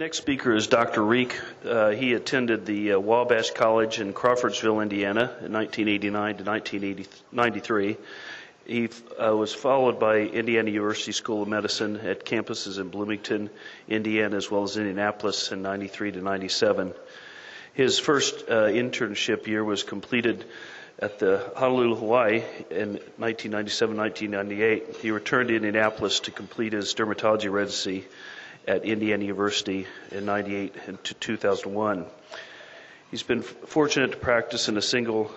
Next speaker is Dr. Reeck. Uh, he attended the uh, Wabash College in Crawfordsville, Indiana, in 1989 to 1993. He uh, was followed by Indiana University School of Medicine at campuses in Bloomington, Indiana, as well as Indianapolis in 93 to 97. His first uh, internship year was completed at the Honolulu, Hawaii in 1997-1998. He returned to Indianapolis to complete his dermatology residency at Indiana University in 98 and 2001. He's been fortunate to practice in a single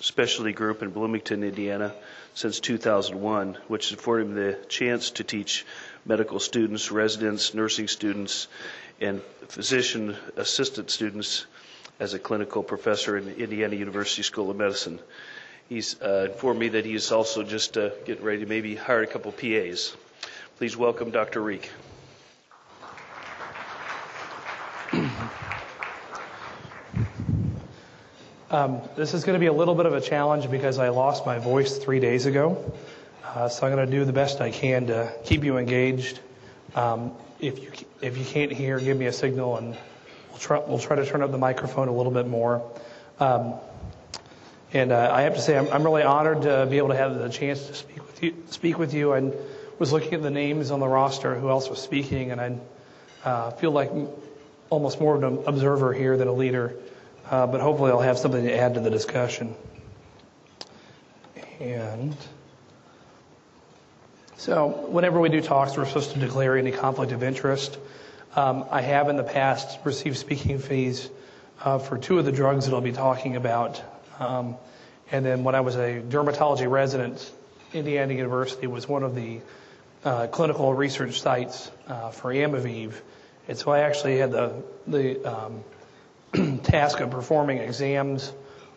specialty group in Bloomington, Indiana since 2001, which afforded him the chance to teach medical students, residents, nursing students, and physician assistant students as a clinical professor in Indiana University School of Medicine. He's uh, informed me that he's also just uh, getting ready to maybe hire a couple PAs. Please welcome Dr. Reeck. Um, this is going to be a little bit of a challenge because I lost my voice three days ago. Uh, so I'm going to do the best I can to keep you engaged. Um, if you if you can't hear, give me a signal, and we'll try we'll try to turn up the microphone a little bit more. Um, and uh, I have to say, I'm, I'm really honored to be able to have the chance to speak with you. Speak with you. I was looking at the names on the roster, who else was speaking, and I uh, feel like almost more of an observer here than a leader uh, but hopefully I'll have something to add to the discussion. And so, whenever we do talks, we're supposed to declare any conflict of interest. Um, I have in the past received speaking fees uh, for two of the drugs that I'll be talking about. Um, and then when I was a dermatology resident, Indiana University was one of the uh, clinical research sites uh, for Amevive. And so I actually had the, the um, task of performing exams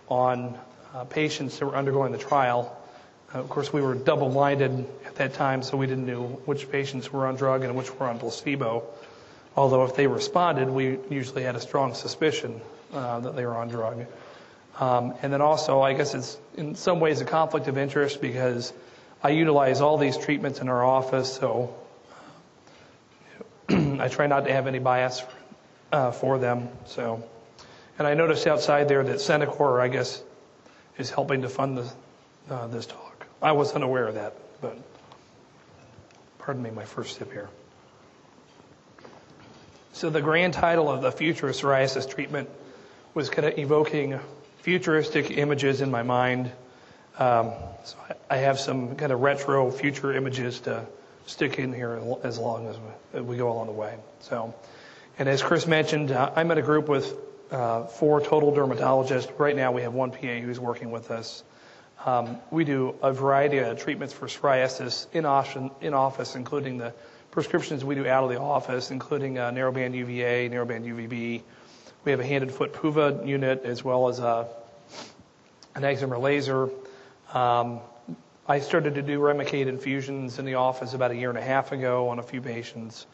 on uh, patients that were undergoing the trial. Uh, of course, we were double blinded at that time, so we didn't know which patients were on drug and which were on placebo. Although, if they responded, we usually had a strong suspicion uh, that they were on drug. Um, and then also, I guess it's in some ways a conflict of interest because I utilize all these treatments in our office, so I try not to have any bias uh, for them. So. And I noticed outside there that Centocor, I guess, is helping to fund the, uh, this talk. I was unaware of that, but pardon me, my first sip here. So the grand title of the future psoriasis treatment was kind of evoking futuristic images in my mind. Um, so I have some kind of retro future images to stick in here as long as we, we go along the way. So, and as Chris mentioned, uh, I'm in a group with uh, four total dermatologists. Right now, we have one PA who's working with us. Um, we do a variety of treatments for psoriasis in, in office, including the prescriptions we do out of the office, including uh, narrowband UVA, narrowband UVB. We have a hand and foot PUVA unit as well as a, uh, an excimer laser. Um, I started to do Remicade infusions in the office about a year and a half ago on a few patients.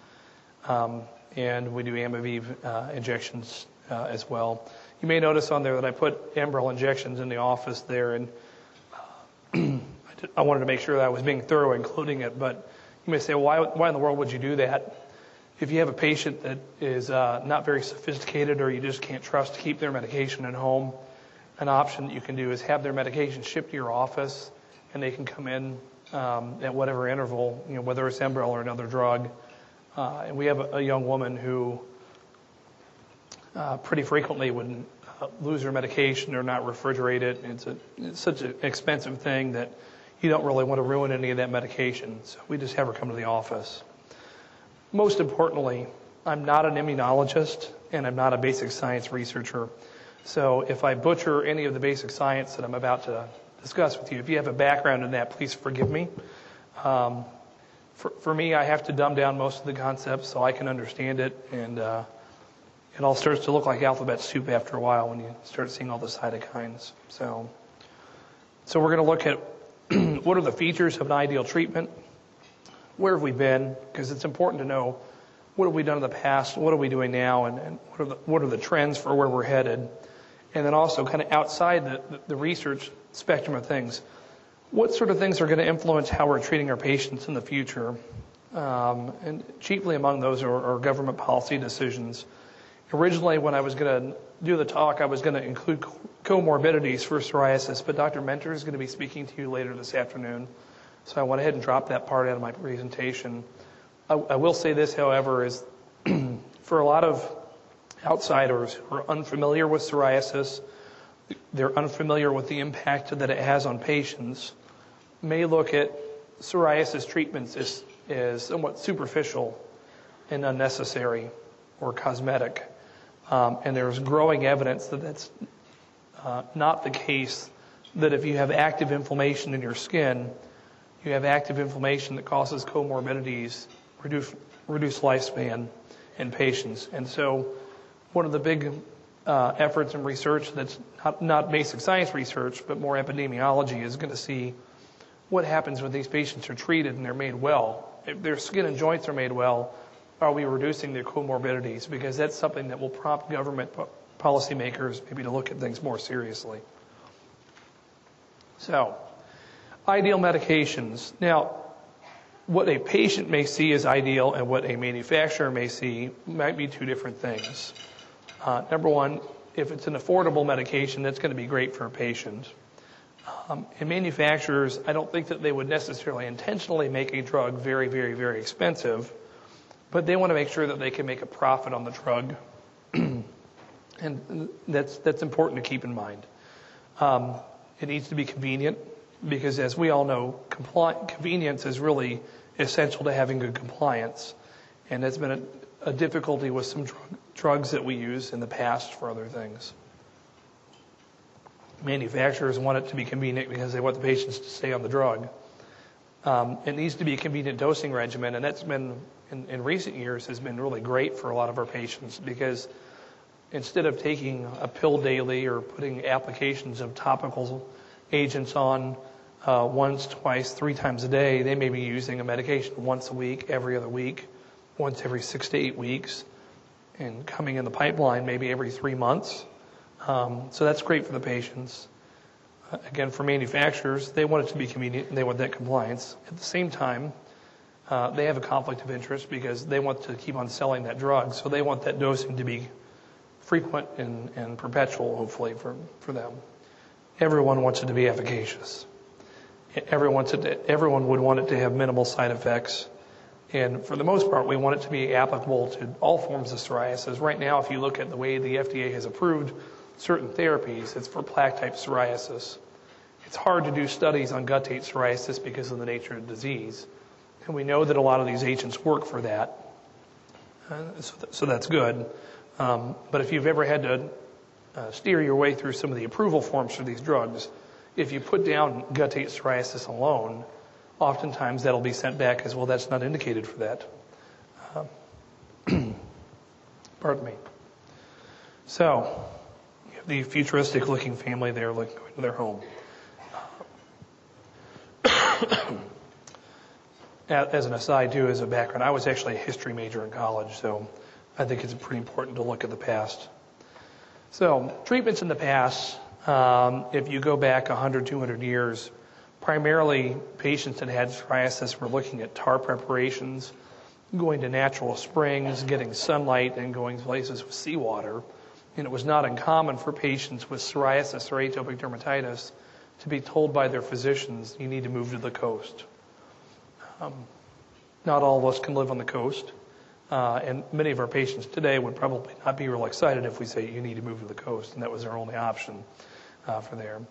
Um, and we do Amevive uh, injections uh, as well. You may notice on there that I put Enbrel injections in the office there, and uh, I wanted to make sure that I was being thorough including it. But you may say, well, why, why in the world would you do that? If you have a patient that is uh, not very sophisticated or you just can't trust to keep their medication at home, an option that you can do is have their medication shipped to your office, and they can come in um, at whatever interval, you know, whether it's Enbrel or another drug. Uh, and we have a, a young woman who uh, pretty frequently would uh, lose their medication or not refrigerate it. It's, a, it's such an expensive thing that you don't really want to ruin any of that medication. So we just have her come to the office. Most importantly, I'm not an immunologist and I'm not a basic science researcher. So if I butcher any of the basic science that I'm about to discuss with you, if you have a background in that, please forgive me. Um, for, for me, I have to dumb down most of the concepts so I can understand it and uh, it all starts to look like alphabet soup after a while when you start seeing all the cytokines. So, so we're going to look at what are the features of an ideal treatment, where have we been, because it's important to know what have we done in the past, what are we doing now, and, and what, are the, what are the trends for where we're headed, and then also kind of outside the, the, the research spectrum of things, what sort of things are going to influence how we're treating our patients in the future, um, and chiefly among those are, are government policy decisions. Originally, when I was going to do the talk, I was going to include comorbidities for psoriasis, but Dr. Menter is going to be speaking to you later this afternoon. So I went ahead and dropped that part out of my presentation. I, I will say this, however, is for a lot of outsiders who are unfamiliar with psoriasis, they're unfamiliar with the impact that it has on patients, may look at psoriasis treatments as, as somewhat superficial and unnecessary or cosmetic. Um, and there's growing evidence that that's uh, not the case, that if you have active inflammation in your skin, you have active inflammation that causes comorbidities, reduce, reduce lifespan in patients. And so one of the big uh, efforts in research that's not, not basic science research, but more epidemiology is going to see what happens when these patients are treated and they're made well. If their skin and joints are made well, are we reducing the comorbidities? Because that's something that will prompt government policymakers maybe to look at things more seriously. So, ideal medications. Now, what a patient may see as ideal and what a manufacturer may see might be two different things. Uh, number one, if it's an affordable medication, that's going to be great for a patient. Um, and manufacturers, I don't think that they would necessarily intentionally make a drug very, very, very expensive but they want to make sure that they can make a profit on the drug. and that's, that's important to keep in mind. Um, it needs to be convenient because, as we all know, compli- convenience is really essential to having good compliance. And that's been a, a difficulty with some drug, drugs that we use in the past for other things. Manufacturers want it to be convenient because they want the patients to stay on the drug. Um, it needs to be a convenient dosing regimen, and that's been in, in recent years has been really great for a lot of our patients because instead of taking a pill daily or putting applications of topical agents on uh, once, twice, three times a day, they may be using a medication once a week, every other week, once every six to eight weeks, and coming in the pipeline maybe every three months. Um, so that's great for the patients. Again, for manufacturers, they want it to be convenient and they want that compliance. At the same time, uh, they have a conflict of interest because they want to keep on selling that drug. So they want that dosing to be frequent and, and perpetual, hopefully, for, for them. Everyone wants it to be efficacious. Everyone, to, everyone would want it to have minimal side effects. And for the most part, we want it to be applicable to all forms of psoriasis. Right now, if you look at the way the FDA has approved certain therapies, it's for plaque type psoriasis. It's hard to do studies on guttate psoriasis because of the nature of the disease. And we know that a lot of these agents work for that. Uh, so, th- so, that's good. Um, but if you've ever had to uh, steer your way through some of the approval forms for these drugs, if you put down guttate psoriasis alone, oftentimes that'll be sent back as well, that's not indicated for that. Um, pardon me. So, the futuristic looking family there looking going to their home. as an aside too, as a background, I was actually a history major in college, so I think it's pretty important to look at the past. So treatments in the past, um, if you go back 100, 200 years, primarily patients that had psoriasis were looking at tar preparations, going to natural springs, getting sunlight, and going places with seawater. And it was not uncommon for patients with psoriasis or atopic dermatitis to be told by their physicians, you need to move to the coast. Um, not all of us can live on the coast. Uh, and many of our patients today would probably not be real excited if we say you need to move to the coast, and that was our only option uh, for there.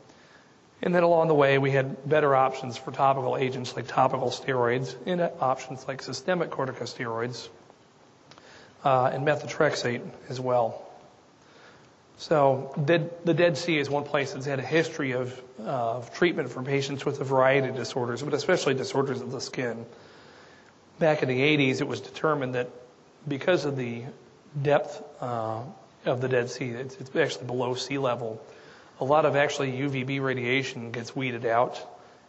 And then along the way, we had better options for topical agents like topical steroids, and options like systemic corticosteroids, uh, and methotrexate as well. So the Dead Sea is one place that's had a history of, of treatment for patients with a variety of disorders, but especially disorders of the skin. Back in the 80s, it was determined that because of the depth uh, of the Dead Sea, it's, it's actually below sea level, a lot of actually UVB radiation gets weeded out.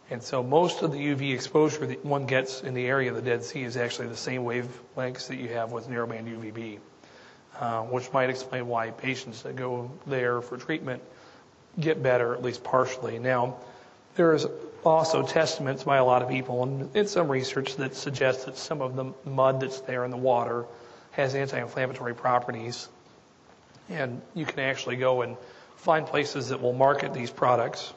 And so most of the UV exposure that one gets in the area of the Dead Sea is actually the same wavelengths that you have with narrowband UVB. Uh, which might explain why patients that go there for treatment get better, at least partially. Now, there is also testaments by a lot of people and, and some research that suggests that some of the mud that's there in the water has anti-inflammatory properties. And you can actually go and find places that will market these products.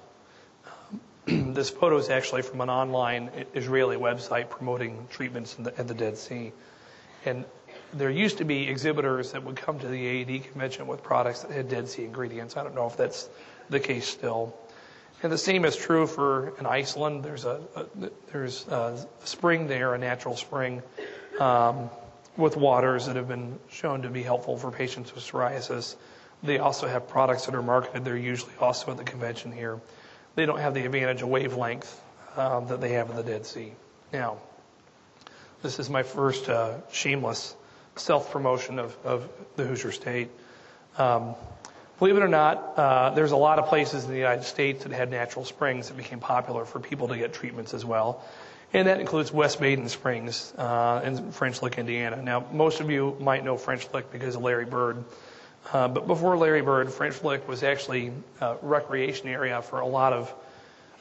This photo is actually from an online Israeli website promoting treatments in the, at the Dead Sea. And there used to be exhibitors that would come to the AED convention with products that had Dead Sea ingredients. I don't know if that's the case still. And the same is true for in Iceland. There's a, a there's a spring there, a natural spring, um, with waters that have been shown to be helpful for patients with psoriasis. They also have products that are marketed. They're usually also at the convention here. They don't have the advantage of wavelength uh, that they have in the Dead Sea. Now, this is my first uh, shameless self promotion of, of the Hoosier State. Um, Believe it or not, uh, there's a lot of places in the United States that had natural springs that became popular for people to get treatments as well. And that includes West Baden Springs uh, in French Lick, Indiana. Now, most of you might know French Lick because of Larry Bird. Uh, but before Larry Bird, French Lick was actually a recreation area for a lot of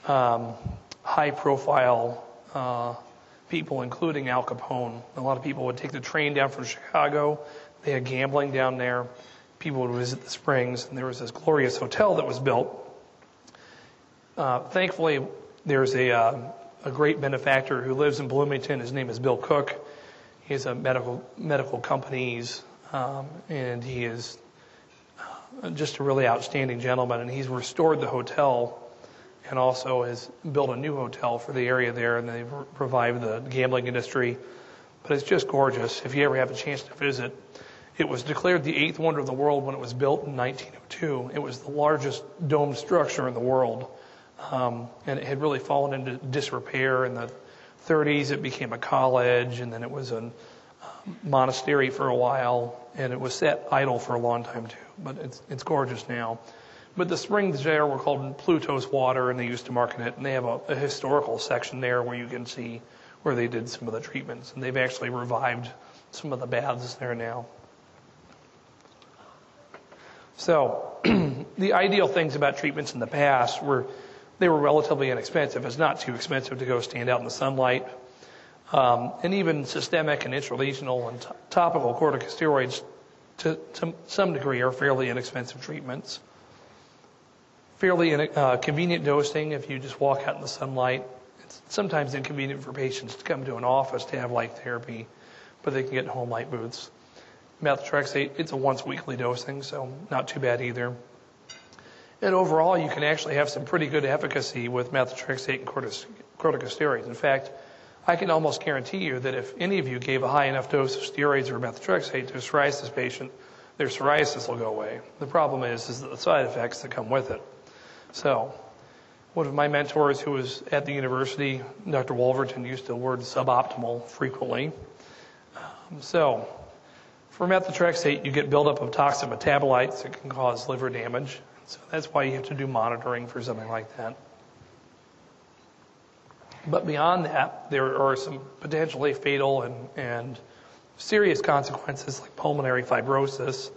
um, high profile uh, people, including Al Capone. A lot of people would take the train down from Chicago. They had gambling down there people would visit the springs, and there was this glorious hotel that was built. Uh, thankfully, there's a, uh, a great benefactor who lives in Bloomington. His name is Bill Cook. He has a medical medical companies, um, and he is uh, just a really outstanding gentleman. And he's restored the hotel, and also has built a new hotel for the area there, and they've revived the gambling industry. But it's just gorgeous. If you ever have a chance to visit, it was declared the eighth wonder of the world when it was built in 1902. It was the largest domed structure in the world. Um, and it had really fallen into disrepair in the 30s. It became a college, and then it was a um, monastery for a while, and it was set idle for a long time too. But it's it's gorgeous now. But the springs there were called Pluto's Water, and they used to market it. And they have a, a historical section there where you can see where they did some of the treatments, and they've actually revived some of the baths there now. So the ideal things about treatments in the past were they were relatively inexpensive. It's not too expensive to go stand out in the sunlight. Um, and even systemic and intralesional and t- topical corticosteroids to, to, some degree are fairly inexpensive treatments. Fairly uh, convenient dosing if you just walk out in the sunlight. It's sometimes inconvenient for patients to come to an office to have light therapy, but they can get home light booths methotrexate, it's a once weekly dosing, so not too bad either. And overall, you can actually have some pretty good efficacy with methotrexate and corticosteroids. In fact, I can almost guarantee you that if any of you gave a high enough dose of steroids or methotrexate to a psoriasis patient, their psoriasis will go away. The problem is, is the side effects that come with it. So, one of my mentors who was at the university, Dr. Wolverton, used the word suboptimal frequently. Um, so, for methotrexate, you get buildup of toxic metabolites that can cause liver damage. So that's why you have to do monitoring for something like that. But beyond that, there are some potentially fatal and, and serious consequences like pulmonary fibrosis.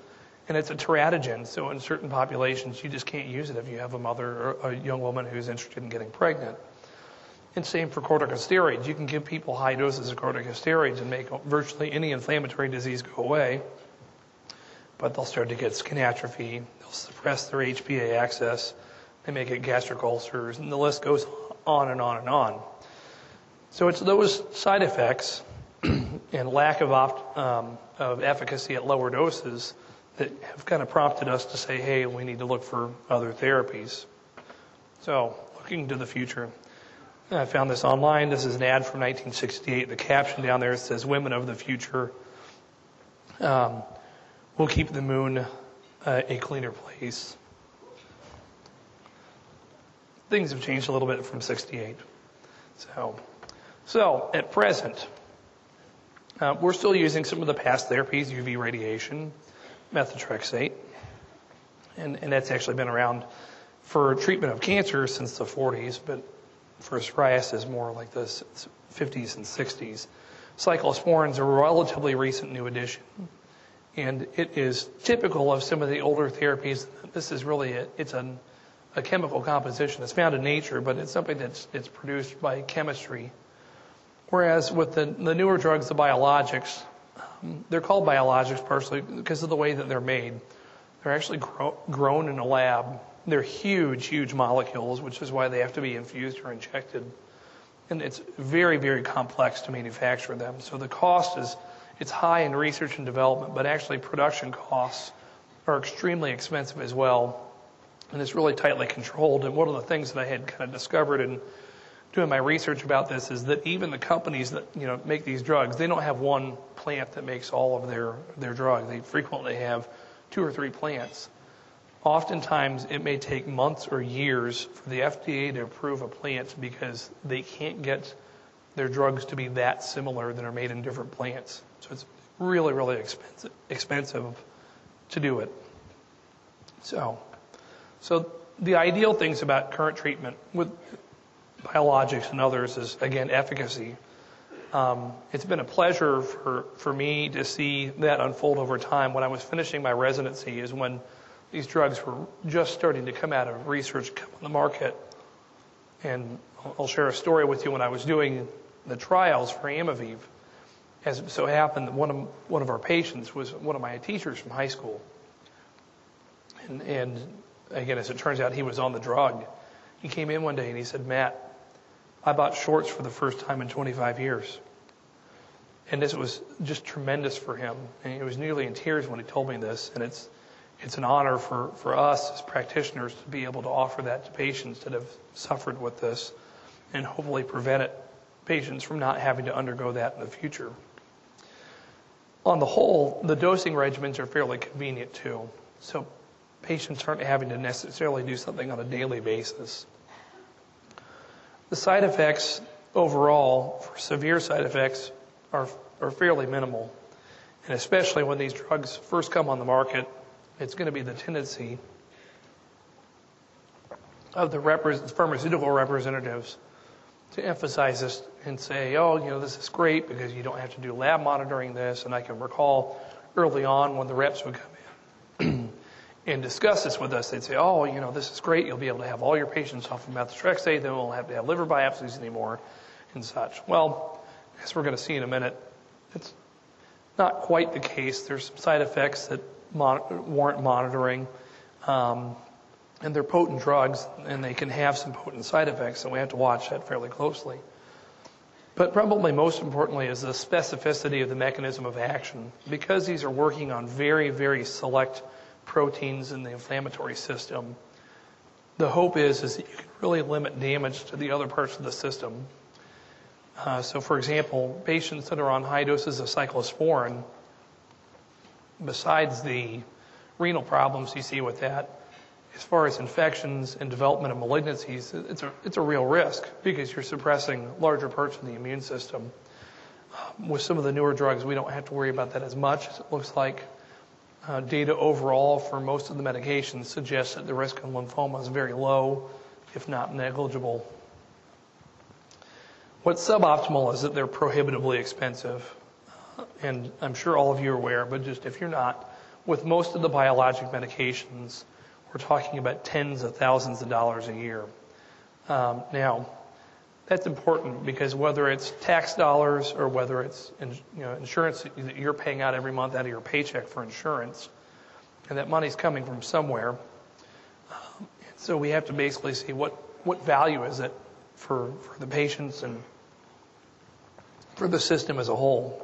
And it's a teratogen, so in certain populations, you just can't use it if you have a mother or a young woman who's interested in getting pregnant. And same for corticosteroids. You can give people high doses of corticosteroids and make virtually any inflammatory disease go away. But they'll start to get skin atrophy. They'll suppress their HPA axis. They may get gastric ulcers, and the list goes on and on and on. So it's those side effects and lack of, opt, um, of efficacy at lower doses that have kind of prompted us to say, hey, we need to look for other therapies. So, looking to the future, I found this online. This is an ad from 1968. The caption down there says, Women of the future um, will keep the moon uh, a cleaner place. Things have changed a little bit from 68. So, so at present, uh, we're still using some of the past therapies, UV radiation, methotrexate, and, and that's actually been around for treatment of cancer since the 40s, but for psoriasis more like the 50s and 60s. Cyclosporin is a relatively recent new addition, and it is typical of some of the older therapies. This is really a, it's an, a chemical composition. It's found in nature, but it's something that's it's produced by chemistry. Whereas with the, the newer drugs, the biologics, they're called biologics partially because of the way that they're made. They're actually grow, grown in a lab. They're huge, huge molecules, which is why they have to be infused or injected. And it's very, very complex to manufacture them. So the cost is, it's high in research and development, but actually production costs are extremely expensive as well. And it's really tightly controlled. And one of the things that I had kind of discovered in doing my research about this is that even the companies that you know make these drugs, they don't have one plant that makes all of their their drug. They frequently have two or three plants. Oftentimes, it may take months or years for the FDA to approve a plant because they can't get their drugs to be that similar that are made in different plants. So it's really, really expensive, expensive to do it. So, so the ideal things about current treatment with biologics and others is, again, efficacy. Um, it's been a pleasure for, for me to see that unfold over time. When I was finishing my residency is when these drugs were just starting to come out of research, come on the market. And I'll share a story with you when I was doing the trials for Amevive. As it so happened, one of, one of our patients was one of my teachers from high school. And, and again, as it turns out, he was on the drug. He came in one day and he said, Matt, I bought shorts for the first time in 25 years. And this was just tremendous for him. And he was nearly in tears when he told me this. And it's, it's an honor for, for us as practitioners to be able to offer that to patients that have suffered with this and hopefully prevent it, patients from not having to undergo that in the future. On the whole, the dosing regimens are fairly convenient too. So patients aren't having to necessarily do something on a daily basis. The side effects overall, for severe side effects, are, are fairly minimal. And especially when these drugs first come on the market, it's going to be the tendency of the repre- pharmaceutical representatives to emphasize this and say, oh, you know, this is great because you don't have to do lab monitoring this. And I can recall early on when the reps would come and discuss this with us, they'd say, oh, you know, this is great. You'll be able to have all your patients off of methotrexate. They won't have to have liver biopsies anymore and such. Well, as we're going to see in a minute, it's not quite the case. There's some side effects that mon- warrant monitoring. Um, and they're potent drugs, and they can have some potent side effects, and we have to watch that fairly closely. But probably most importantly is the specificity of the mechanism of action. Because these are working on very, very select proteins in the inflammatory system, the hope is, is that you can really limit damage to the other parts of the system. Uh, so, for example, patients that are on high doses of cyclosporin, besides the renal problems you see with that, as far as infections and development of malignancies, it's a, it's a real risk because you're suppressing larger parts of the immune system. Um, with some of the newer drugs, we don't have to worry about that as much. It looks like uh, data overall for most of the medications suggests that the risk of lymphoma is very low, if not negligible. What's suboptimal is that they're prohibitively expensive. And I'm sure all of you are aware, but just if you're not, with most of the biologic medications, we're talking about tens of thousands of dollars a year. Um, now, that's important because whether it's tax dollars or whether it's you know, insurance that you're paying out every month out of your paycheck for insurance, and that money's coming from somewhere. Um, so we have to basically see what, what value is it for, for the patients and for the system as a whole.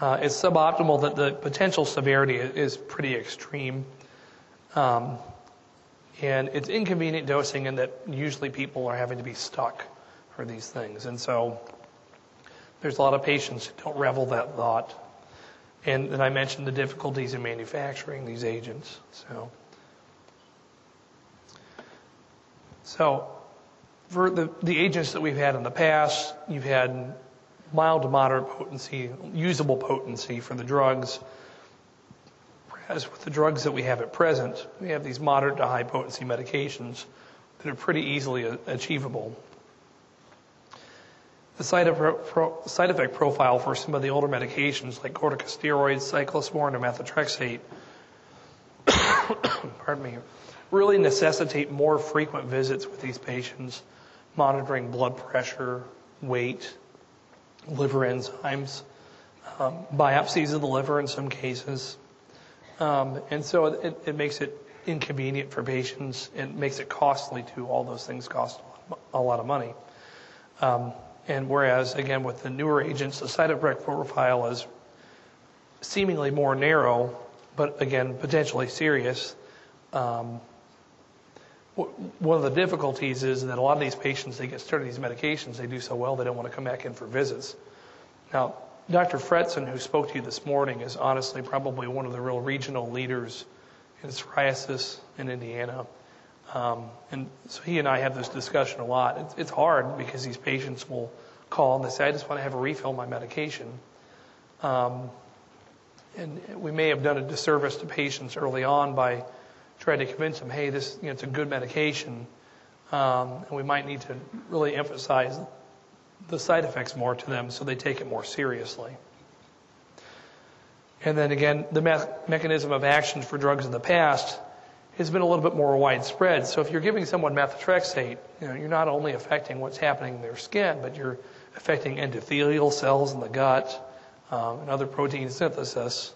Uh, it's suboptimal that the potential severity is pretty extreme. Um, and it's inconvenient dosing in that usually people are having to be stuck for these things. And so there's a lot of patients who don't revel that thought. And then I mentioned the difficulties in manufacturing these agents. So, so for the, the agents that we've had in the past, you've had mild to moderate potency, usable potency for the drugs. As with the drugs that we have at present, we have these moderate to high potency medications that are pretty easily achievable. The side, effect profile for some of the older medications like corticosteroids, cyclosporin, and methotrexate, pardon me, really necessitate more frequent visits with these patients, monitoring blood pressure, weight, liver enzymes, um, biopsies of the liver in some cases. Um, and so it, it makes it inconvenient for patients. It makes it costly too. All those things cost a lot of money. Um, and whereas, again, with the newer agents, the side effect profile is seemingly more narrow, but again, potentially serious. Um, one of the difficulties is that a lot of these patients, they get started these medications, they do so well, they don't want to come back in for visits. Now, Dr. Fretzin, who spoke to you this morning, is honestly probably one of the real regional leaders in psoriasis in Indiana. Um, and so he and I have this discussion a lot. It's, it's hard because these patients will call and they say, I just want to have a refill of my medication. Um, and we may have done a disservice to patients early on by trying to convince them, hey, this you know, it's a good medication. Um, and we might need to really emphasize the side effects more to them so they take it more seriously. And then again, the me- mechanism of action for drugs in the past has been a little bit more widespread. So if you're giving someone methotrexate, you know, you're not only affecting what's happening in their skin, but you're affecting endothelial cells in the gut um, and other protein synthesis.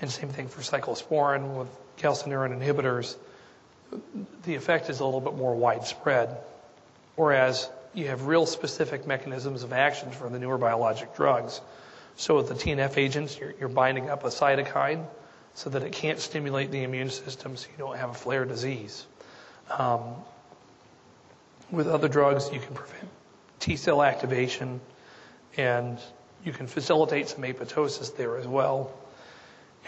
And same thing for cyclosporin with calcineurin inhibitors. The effect is a little bit more widespread. Whereas you have real specific mechanisms of action for the newer biologic drugs. So with the TNF agents, you're, you're binding up a cytokine so that it can't stimulate the immune system so you don't have a flare disease. Um, with other drugs, you can prevent T cell activation and you can facilitate some apoptosis there as well.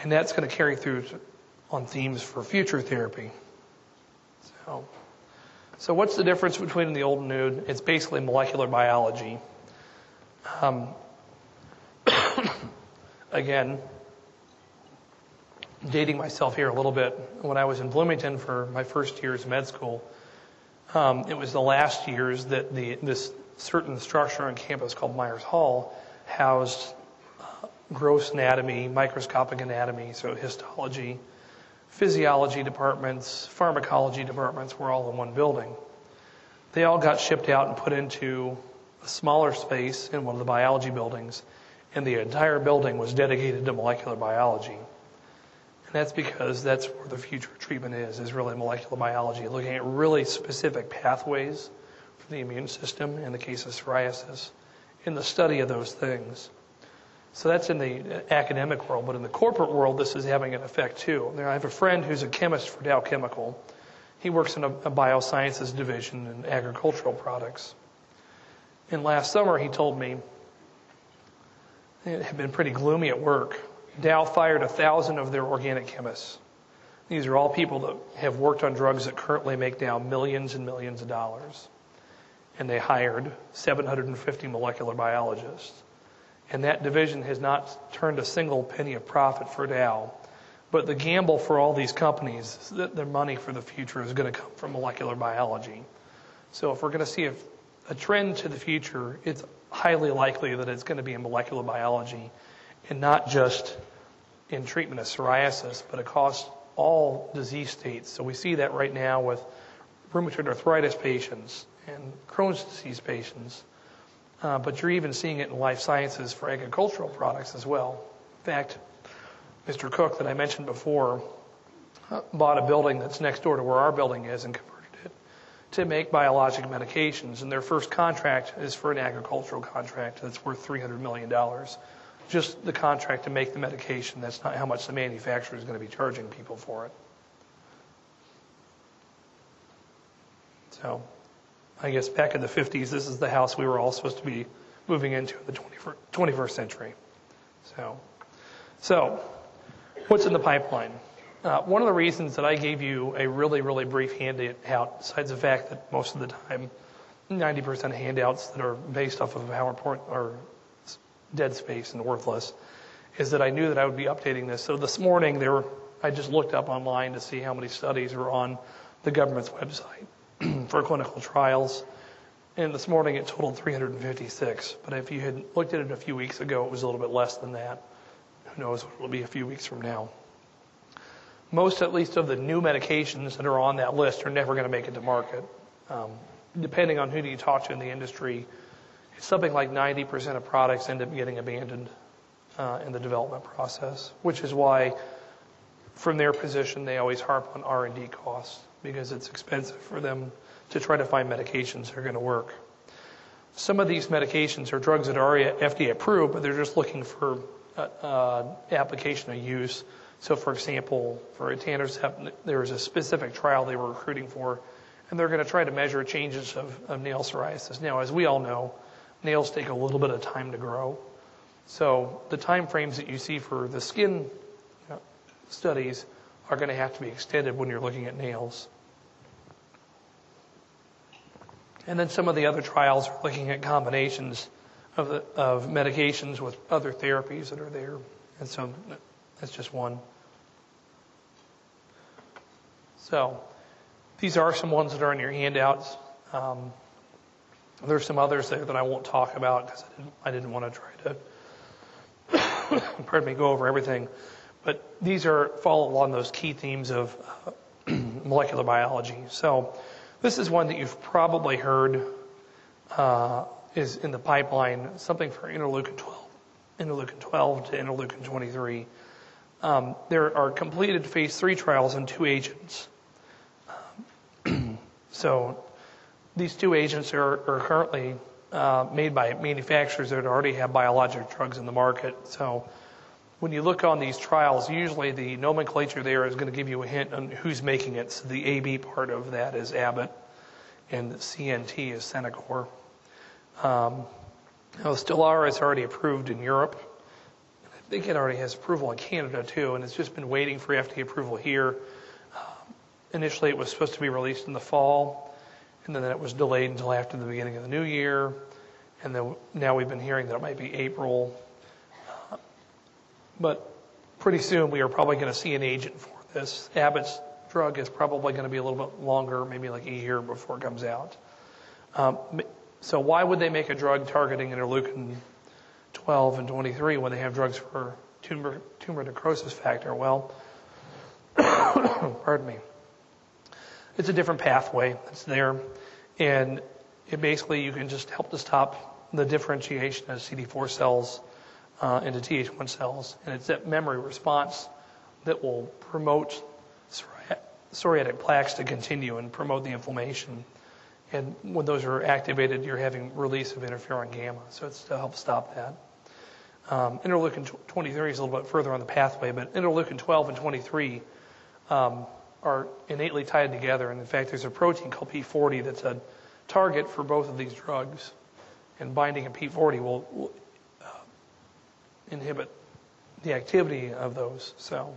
And that's going to carry through on themes for future therapy. So, so what's the difference between the old and new? It's basically molecular biology. Um, again, dating myself here a little bit, when I was in Bloomington for my first years of med school, um, it was the last years that the, this certain structure on campus called Myers Hall housed uh, gross anatomy, microscopic anatomy, so histology, physiology departments, pharmacology departments were all in one building. They all got shipped out and put into a smaller space in one of the biology buildings, and the entire building was dedicated to molecular biology. And that's because that's where the future treatment is, is really molecular biology, looking at really specific pathways for the immune system in the case of psoriasis, in the study of those things. So that's in the uh, academic world, but in the corporate world, this is having an effect too. I have a friend who's a chemist for Dow Chemical. He works in a, a biosciences division in agricultural products. And last summer, he told me it had been pretty gloomy at work Dow fired a thousand of their organic chemists. These are all people that have worked on drugs that currently make Dow millions and millions of dollars. And they hired 750 molecular biologists. And that division has not turned a single penny of profit for Dow. But the gamble for all these companies is that their money for the future is going to come from molecular biology. So if we're going to see a, a trend to the future, it's highly likely that it's going to be in molecular biology and not just in treatment of psoriasis, but across all disease states. So we see that right now with rheumatoid arthritis patients and Crohn's disease patients. Uh, but you're even seeing it in life sciences for agricultural products as well. In fact, Mr. Cook, that I mentioned before, uh, bought a building that's next door to where our building is and converted it to make biologic medications. And their first contract is for an agricultural contract that's worth $300 million just the contract to make the medication. That's not how much the manufacturer is going to be charging people for it. So, I guess back in the 50s, this is the house we were all supposed to be moving into in the 21st century. So, so what's in the pipeline? Uh, one of the reasons that I gave you a really, really brief handout, besides the fact that most of the time, 90% of handouts that are based off of PowerPoint are dead space and worthless, is that I knew that I would be updating this. So this morning, there I just looked up online to see how many studies were on the government's website for clinical trials. And this morning it totaled 356. But if you had looked at it a few weeks ago, it was a little bit less than that. Who knows what it'll be a few weeks from now. most, at least, of the new medications that are on that list are never going to make it to market. Um, depending on who you talk to in the industry, it's something like 90% of products end up getting abandoned uh, in the development process, which is why, from their position, they always harp on R&D costs because it's expensive for them to try to find medications that are going to work. Some of these medications are drugs that are FDA approved, but they're just looking for uh, uh, application of use. So, for example, for etanercept, there was a specific trial they were recruiting for, and they're going to try to measure changes of, of nail psoriasis. Now, as we all know, nails take a little bit of time to grow. So the time frames that you see for the skin know, studies are going to have to be extended when you're looking at nails. And then some of the other trials are looking at combinations of, the, of medications with other therapies that are there. And so that's just one. So these are some ones that are in your handouts. Um, there's some others there that I won't talk about because I didn't, I didn't want to try to, pardon me, go over everything. But these are follow along those key themes of uh, molecular biology. So this is one that you've probably heard uh, is in the pipeline, something for interleukin 12, interleukin 12 to interleukin 23. Um, there are completed phase three trials on two agents. So these two agents are, are currently uh, made by manufacturers that already have biologic drugs in the market. So when you look on these trials, usually the nomenclature there is going to give you a hint on who's making it. So the AB part of that is Abbott, and the CNT is Centocor. Um, now, Stelara is already approved in Europe. I think it already has approval in Canada too, and it's just been waiting for FDA approval here. Uh, initially, it was supposed to be released in the fall, and then it was delayed until after the beginning of the new year. And then now we've been hearing that it might be April but pretty soon we are probably going to see an agent for this. Abbott's drug is probably going to be a little bit longer, maybe like a year before it comes out. Um, so why would they make a drug targeting interleukin 12 and 23 when they have drugs for tumor, tumor necrosis factor? Well, pardon me. It's a different pathway that's there, and it basically you can just help to stop the differentiation of CD4 cells uh, into Th1 cells. And it's that memory response that will promote psoriatic plaques to continue and promote the inflammation. And when those are activated, you're having release of interferon gamma. So it's to help stop that. Um, interleukin 23 is a little bit further on the pathway, but interleukin 12 and 23 um, are innately tied together. And in fact, there's a protein called P40 that's a target for both of these drugs. And binding a P40 will, will inhibit the activity of those. So,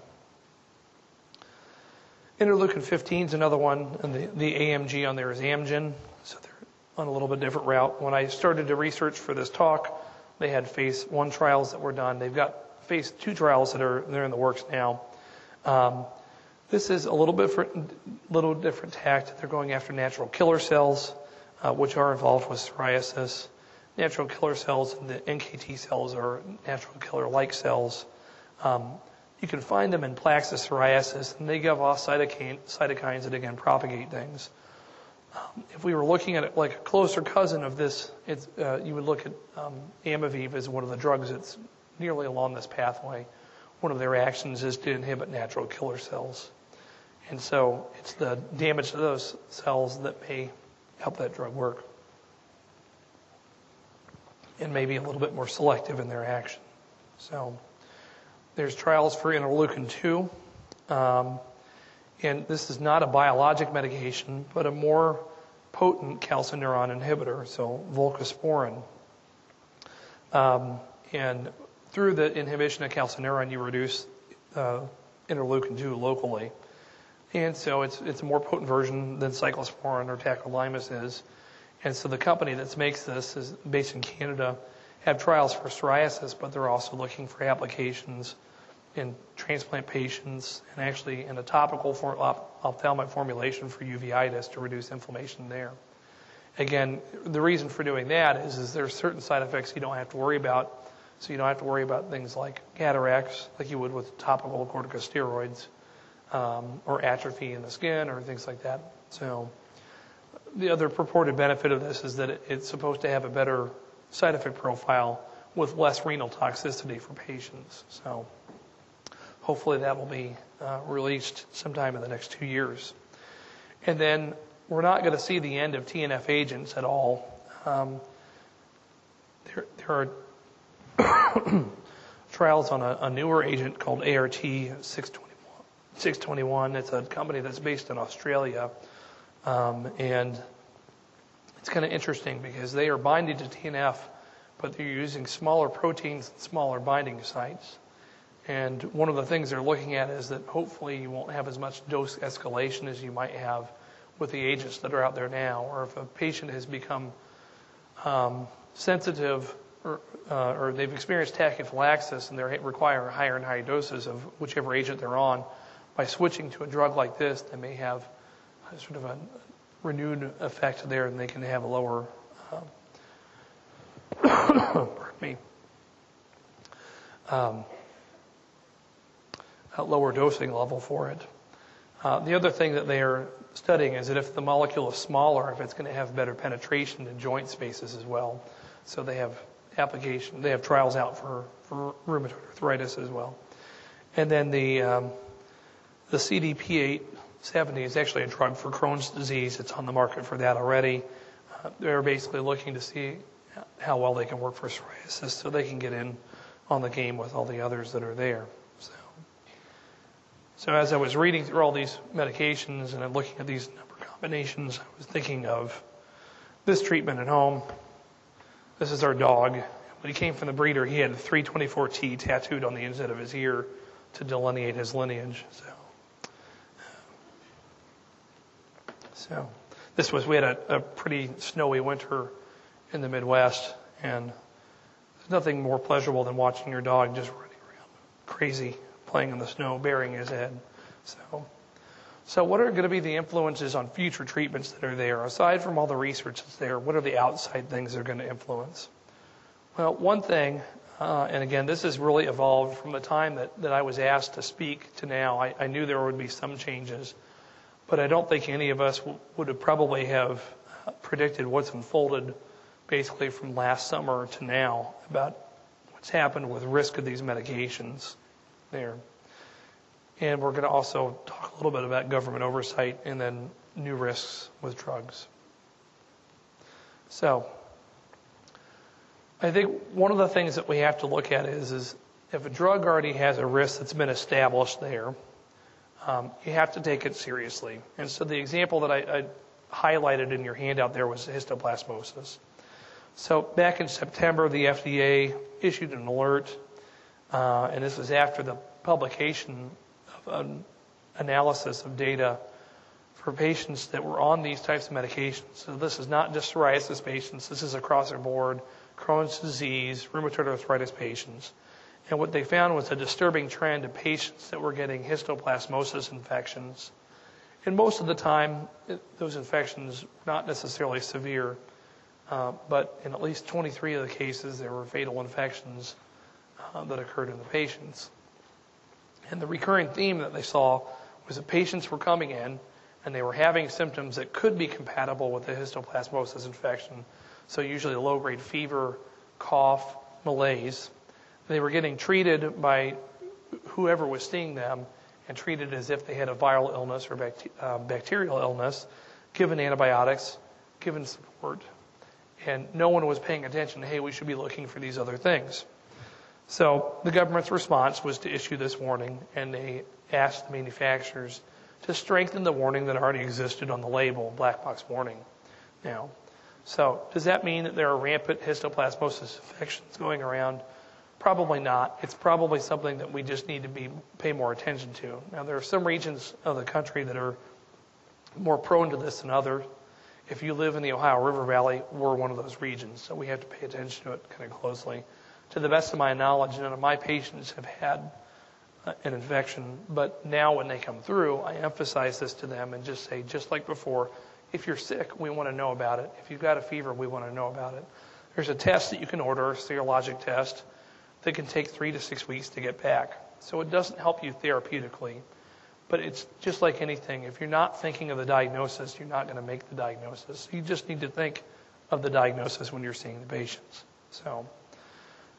interleukin 15 is another one, and the, the AMG on there is Amgen. So they're on a little bit different route. When I started to research for this talk, they had phase one trials that were done. They've got phase two trials that are they're in the works now. Um, this is a little bit different, little different tact. They're going after natural killer cells, uh, which are involved with psoriasis natural killer cells and the NKT cells are natural killer-like cells. Um, you can find them in plaques of psoriasis, and they give off cytokine, cytokines that again propagate things. Um, if we were looking at it like a closer cousin of this, uh, you would look at um, Amevive as one of the drugs that's nearly along this pathway. One of their actions is to inhibit natural killer cells. And so it's the damage to those cells that may help that drug work and maybe a little bit more selective in their action. So there's trials for interleukin 2. Um, and this is not a biologic medication, but a more potent calcineurin inhibitor, so voclosporin. Um, and through the inhibition of calcineurin, you reduce uh, interleukin 2 locally. And so it's, it's a more potent version than cyclosporin or tacrolimus is. And so the company that makes this is based in Canada, have trials for psoriasis, but they're also looking for applications in transplant patients and actually in a topical for, ophthalmic formulation for uveitis to reduce inflammation there. Again, the reason for doing that is, is there's certain side effects you don't have to worry about. So you don't have to worry about things like cataracts, like you would with topical corticosteroids. um, or atrophy in the skin or things like that. So the other purported benefit of this is that it, it's supposed to have a better side effect profile with less renal toxicity for patients. So hopefully that will be uh, released sometime in the next two years. And then we're not going to see the end of TNF agents at all. Um, there, there are trials on a, a, newer agent called ART 621. 621. It's a company that's based in Australia. Um, and it's kind of interesting because they are binding to TNF, but they're using smaller proteins and smaller binding sites. And one of the things they're looking at is that hopefully you won't have as much dose escalation as you might have with the agents that are out there now, or if a patient has become um, sensitive or, uh, or, they've experienced tachyphylaxis and they require higher and higher doses of whichever agent they're on, by switching to a drug like this, they may have sort of a renewed effect there and they can have a lower, um, pardon me, um, a lower dosing level for it. Uh, the other thing that they are studying is that if the molecule is smaller, if it's going to have better penetration in joint spaces as well. So they have application, they have trials out for, for rheumatoid arthritis as well. And then the um, the CDP870 is actually a drug for Crohn's disease. It's on the market for that already. Uh, they're basically looking to see how well they can work for psoriasis so they can get in on the game with all the others that are there. So, so as I was reading through all these medications and I'm looking at these number combinations, I was thinking of this treatment at home. This is our dog. When he came from the breeder, he had 324T tattooed on the inside of his ear to delineate his lineage. So, so this was we had a, a pretty snowy winter in the Midwest, and there's nothing more pleasurable than watching your dog just running around crazy, playing in the snow, burying his head. So, so what are going to be the influences on future treatments that are there? Aside from all the research that's there, what are the outside things that are going to influence? Well, one thing, uh, and again, this has really evolved from the time that, that I was asked to speak to now. I, I knew there would be some changes, but I don't think any of us would have probably have uh, predicted what's unfolded basically from last summer to now about what's happened with risk of these medications there. And we're going to also talk a little bit about government oversight and then new risks with drugs. So, I think one of the things that we have to look at is, is if a drug already has a risk that's been established there, um, you have to take it seriously. And so the example that I, I highlighted in your handout there was histoplasmosis. So back in September, the FDA issued an alert, uh, and this was after the publication of an analysis of data for patients that were on these types of medications. So this is not just psoriasis patients, this is across the board, Crohn's disease, rheumatoid arthritis patients. And what they found was a disturbing trend of patients that were getting histoplasmosis infections. And most of the time, it, those infections were not necessarily severe. Uh, but in at least 23 of the cases, there were fatal infections uh, that occurred in the patients. And the recurring theme that they saw was that patients were coming in and they were having symptoms that could be compatible with the histoplasmosis infection. So usually low grade fever, cough, malaise. They were getting treated by whoever was seeing them and treated as if they had a viral illness or uh, bacterial illness, given antibiotics, given support and no one was paying attention. Hey, we should be looking for these other things. So the government's response was to issue this warning, and they asked the manufacturers to strengthen the warning that already existed on the label, black box warning. Now, so does that mean that there are rampant histoplasmosis infections going around? Probably not. It's probably something that we just need to be pay more attention to. Now, there are some regions of the country that are more prone to this than others. If you live in the Ohio River Valley, we're one of those regions, so we have to pay attention to it kind of closely. To the best of my knowledge, none of my patients have had uh, an infection, but now when they come through, I emphasize this to them and just say, just like before, if you're sick, we want to know about it. If you've got a fever, we want to know about it. There's a test that you can order, a serologic test, that can take three to six weeks to get back. So it doesn't help you therapeutically, But it's just like anything. If you're not thinking of the diagnosis, you're not going to make the diagnosis. You just need to think of the diagnosis when you're seeing the patients. So,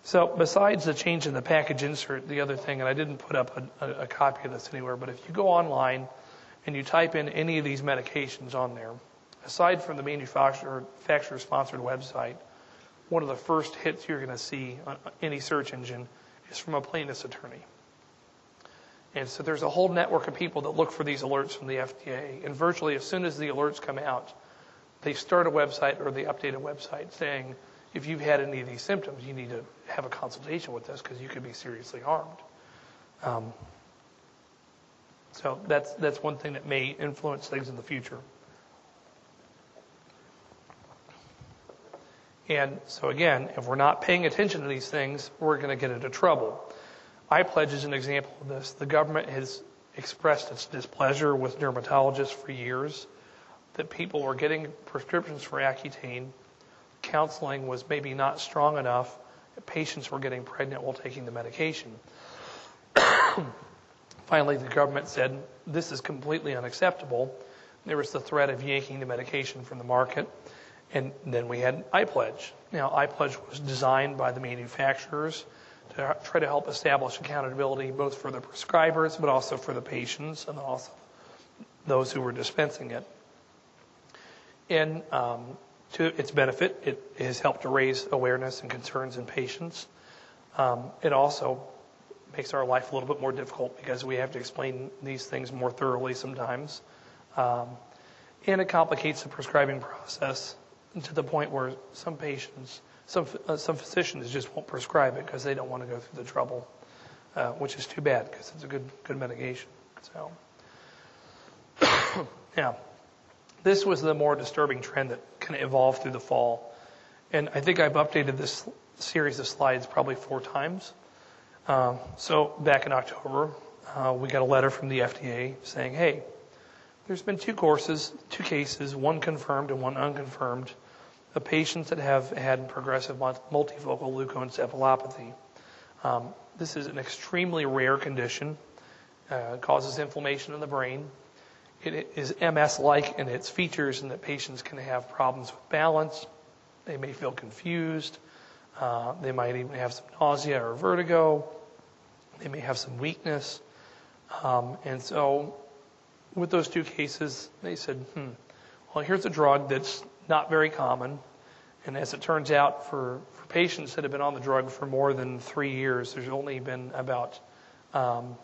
so besides the change in the package insert, the other thing, and I didn't put up a, a, copy of this anywhere, but if you go online and you type in any of these medications on there, aside from the manufacturer sponsored website, one of the first hits you're going to see on any search engine is from a plaintiff's attorney. And so there's a whole network of people that look for these alerts from the FDA. And virtually as soon as the alerts come out, they start a website or they update a website saying, if you've had any of these symptoms, you need to have a consultation with us because you could be seriously harmed. Um, so that's, that's one thing that may influence things in the future. And so again, if we're not paying attention to these things, we're going to get into trouble. iPledge is an example of this. The government has expressed its displeasure with dermatologists for years that people were getting prescriptions for Accutane. Counseling was maybe not strong enough. Patients were getting pregnant while taking the medication. Finally, the government said this is completely unacceptable. There was the threat of yanking the medication from the market. And then we had iPledge. Now, iPledge was designed by the manufacturers to try to help establish accountability both for the prescribers, but also for the patients and also those who were dispensing it. And um, to its benefit, it has helped to raise awareness and concerns in patients. Um, it also makes our life a little bit more difficult because we have to explain these things more thoroughly sometimes. Um, and it complicates the prescribing process to the point where some patients, some, uh, some physicians just won't prescribe it because they don't want to go through the trouble, uh, which is too bad because it's a good, good medication. So, yeah, this was the more disturbing trend that kind of evolved through the fall. And I think I've updated this series of slides probably four times. Um, so back in October, uh, we got a letter from the FDA saying, hey, there's been two courses, two cases, one confirmed and one unconfirmed, of patients that have had progressive multifocal leukoencephalopathy. Um, this is an extremely rare condition. Uh, causes inflammation in the brain. It is MS-like in its features in that patients can have problems with balance. They may feel confused. Uh, they might even have some nausea or vertigo. They may have some weakness. Um, and so with those two cases, they said, hmm, well, here's a drug that's not very common. And as it turns out, for, for patients that have been on the drug for more than three years, there's only been about, um,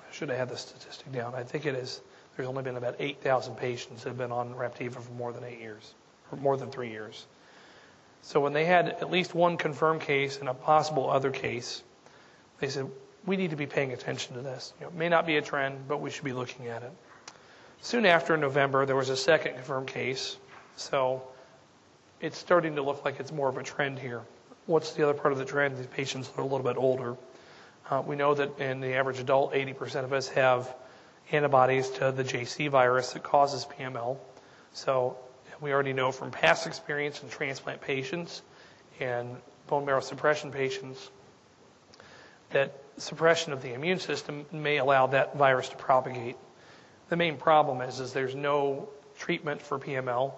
I should have had the statistic down. I think it is, there's only been about 8,000 patients that have been on Raptiva for more than eight years, or more than three years. So when they had at least one confirmed case and a possible other case, they said, we need to be paying attention to this. You know, it may not be a trend, but we should be looking at it. Soon after in November, there was a second confirmed case. So it's starting to look like it's more of a trend here. What's the other part of the trend? These patients are a little bit older. Uh, we know that in the average adult, 80% of us have antibodies to the JC virus that causes PML. So we already know from past experience in transplant patients and bone marrow suppression patients that suppression of the immune system may allow that virus to propagate. The main problem is, is there's no treatment for PML,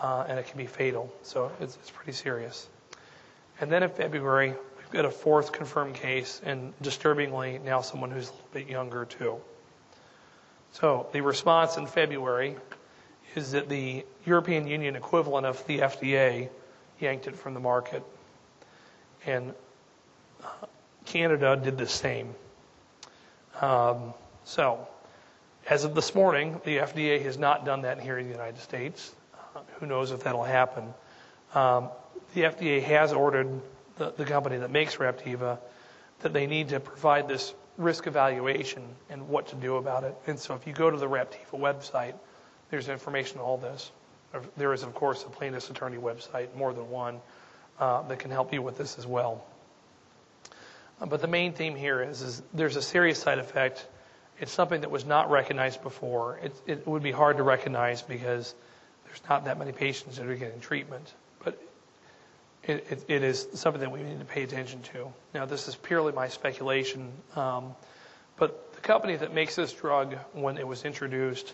uh, and it can be fatal. So it's, it's pretty serious. And then in February, we've got a fourth confirmed case, and disturbingly, now someone who's a little bit younger too. So the response in February is that the European Union equivalent of the FDA yanked it from the market. And uh, Canada did the same. Um, so, as of this morning, the FDA has not done that here in the United States. Uh, who knows if that'll happen? Um, the FDA has ordered the, the company that makes Raptiva that they need to provide this risk evaluation and what to do about it. And so, if you go to the Raptiva website, there's information on all this. There is, of course, a plaintiff's attorney website, more than one, uh, that can help you with this as well. But the main theme here is, is there's a serious side effect. It's something that was not recognized before. It, it would be hard to recognize because there's not that many patients that are getting treatment. But it, it, it is something that we need to pay attention to. Now, this is purely my speculation, um, But the company that makes this drug, when it was introduced,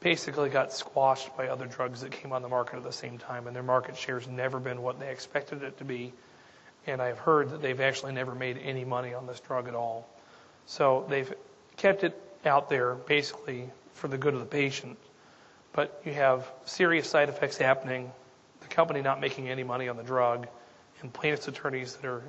basically got squashed by other drugs that came on the market at the same time, and their market share's never been what they expected it to be. And I've heard that they've actually never made any money on this drug at all. So they've kept it out there basically for the good of the patient. But you have serious side effects happening, the company not making any money on the drug, and plaintiff's attorneys that are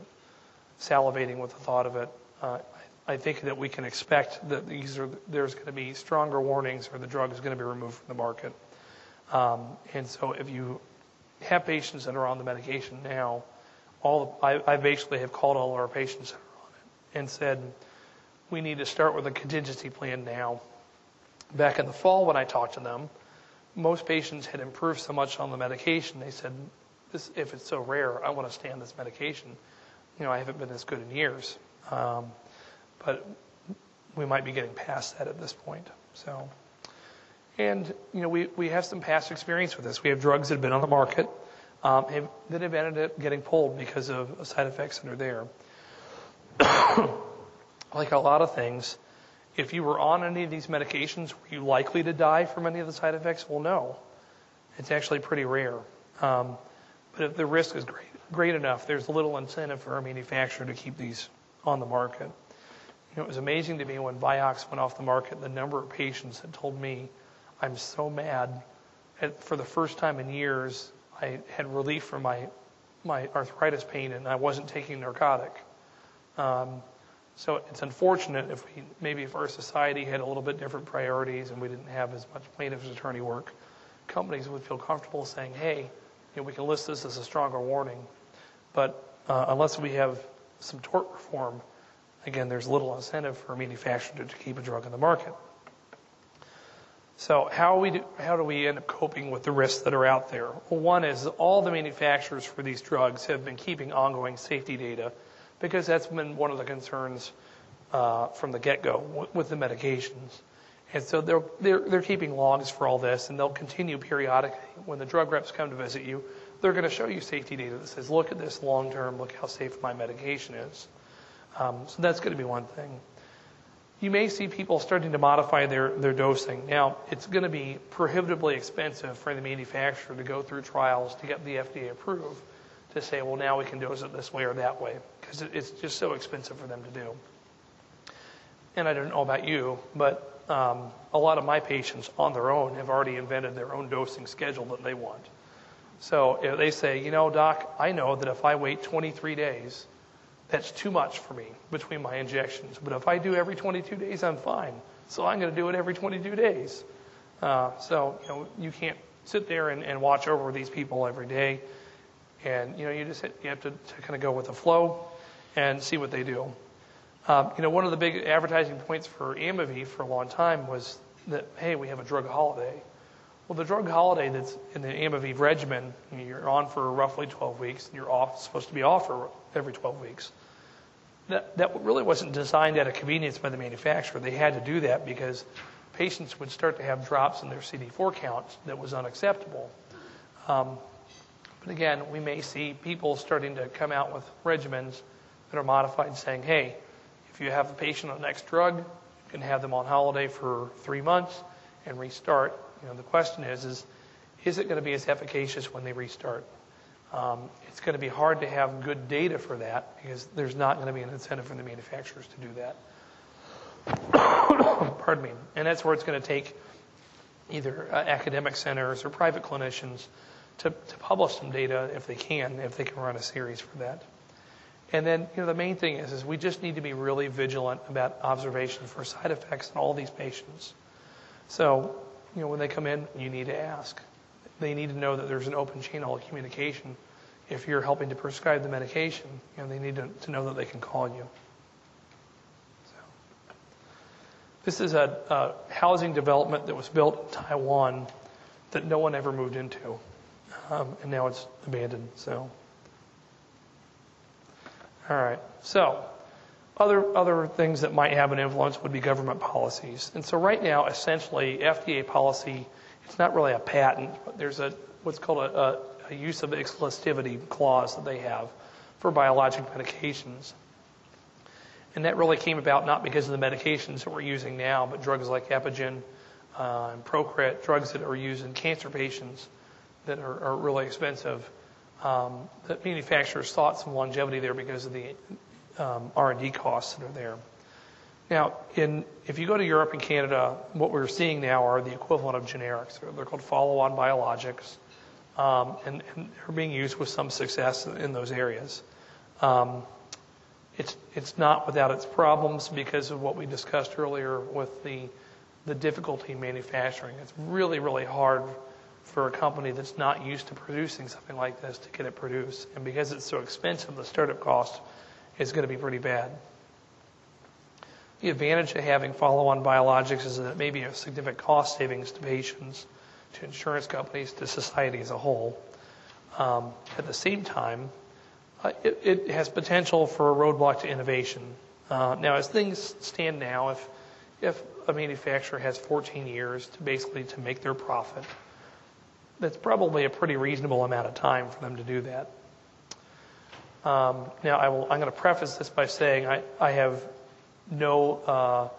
salivating with the thought of it. Uh, I think that we can expect that these are, there's going to be stronger warnings or the drug is going to be removed from the market. Um, and so if you have patients that are on the medication now, all I, I basically have called all of our patients and said, we need to start with a contingency plan now. Back in the fall when I talked to them, most patients had improved so much on the medication, they said, this, if it's so rare, I want to stay on this medication. You know, I haven't been this good in years. Um, but we might be getting past that at this point. So, and you know, we, we have some past experience with this. We have drugs that have been on the market um, have, that have ended up getting pulled because of side effects that are there. like a lot of things, if you were on any of these medications, were you likely to die from any of the side effects? Well, no. It's actually pretty rare. Um, but if the risk is great, great enough, there's little incentive for a manufacturer to keep these on the market. You know, it was amazing to me when Vioxx went off the market, the number of patients that told me, I'm so mad. At, for the first time in years, I had relief from my, my arthritis pain and I wasn't taking narcotic. Um, so it's unfortunate if we, maybe if our society had a little bit different priorities and we didn't have as much plaintiff's attorney work, companies would feel comfortable saying, hey, you know, we can list this as a stronger warning. But uh, unless we have some tort reform, again, there's little incentive for a manufacturer to keep a drug in the market. So how, we do, how do we end up coping with the risks that are out there? Well, one is all the manufacturers for these drugs have been keeping ongoing safety data because that's been one of the concerns uh, from the get-go w- with the medications. And so they're, they're, they're keeping logs for all this, and they'll continue periodically. When the drug reps come to visit you, they're going to show you safety data that says, look at this long term, look how safe my medication is. Um, so that's going to be one thing. You may see people starting to modify their, their dosing. Now, it's going to be prohibitively expensive for the manufacturer to go through trials to get the FDA approved to say, well, now we can dose it this way or that way, because it's just so expensive for them to do. And I don't know about you, but um, a lot of my patients on their own have already invented their own dosing schedule that they want. So if they say, you know, doc, I know that if I wait 23 days, that's too much for me between my injections. But if I do every 22 days, I'm fine. So I'm going to do it every 22 days. Uh, so, you know, you can't sit there and, and watch over these people every day. And, you know, you just you have to, to kind of go with the flow and see what they do. Um, you know, one of the big advertising points for Amevive for a long time was that, hey, we have a drug holiday. Well, the drug holiday that's in the Amevive regimen, you're on for roughly 12 weeks, and you're off, supposed to be off for every 12 weeks. That, that really wasn't designed out of convenience by the manufacturer. They had to do that because patients would start to have drops in their CD4 count that was unacceptable. Um, but again, we may see people starting to come out with regimens that are modified saying, hey, if you have a patient on next drug, you can have them on holiday for three months and restart you know, the question is, is, is it going to be as efficacious when they restart? Um, it's going to be hard to have good data for that because there's not going to be an incentive for the manufacturers to do that. Pardon me. And that's where it's going to take either uh, academic centers or private clinicians to, to publish some data if they can, if they can run a series for that. And then, you know, the main thing is, is we just need to be really vigilant about observation for side effects in all these patients. So you know, when they come in, you need to ask. They need to know that there's an open channel of communication. If you're helping to prescribe the medication, you know, they need to, to know that they can call you. So, this is a, a housing development that was built in Taiwan that no one ever moved into, um, and now it's abandoned. So, all right. So, other, other things that might have an influence would be government policies. And so right now, essentially, FDA policy, it's not really a patent, but there's a what's called a, a, a use of exclusivity clause that they have for biologic medications. And that really came about not because of the medications that we're using now, but drugs like Epogen uh, and Procrit, drugs that are used in cancer patients that are, are really expensive. Um, the manufacturers thought some longevity there because of the um, R&D costs that are there. Now, in, if you go to Europe and Canada, what we're seeing now are the equivalent of generics. They're, they're called follow-on biologics, um, and, and, they're being used with some success in, those areas. Um, it's, it's not without its problems because of what we discussed earlier with the, the difficulty in manufacturing. It's really, really hard for a company that's not used to producing something like this to get it produced. And because it's so expensive, the startup cost is going to be pretty bad. The advantage of having follow-on biologics is that it may be a significant cost savings to patients, to insurance companies, to society as a whole. Um, at the same time, uh, it, it, has potential for a roadblock to innovation. Uh, now, as things stand now, if if a manufacturer has 14 years to basically to make their profit, that's probably a pretty reasonable amount of time for them to do that. Um, now, I will, I'm going to preface this by saying I, I have no, uh,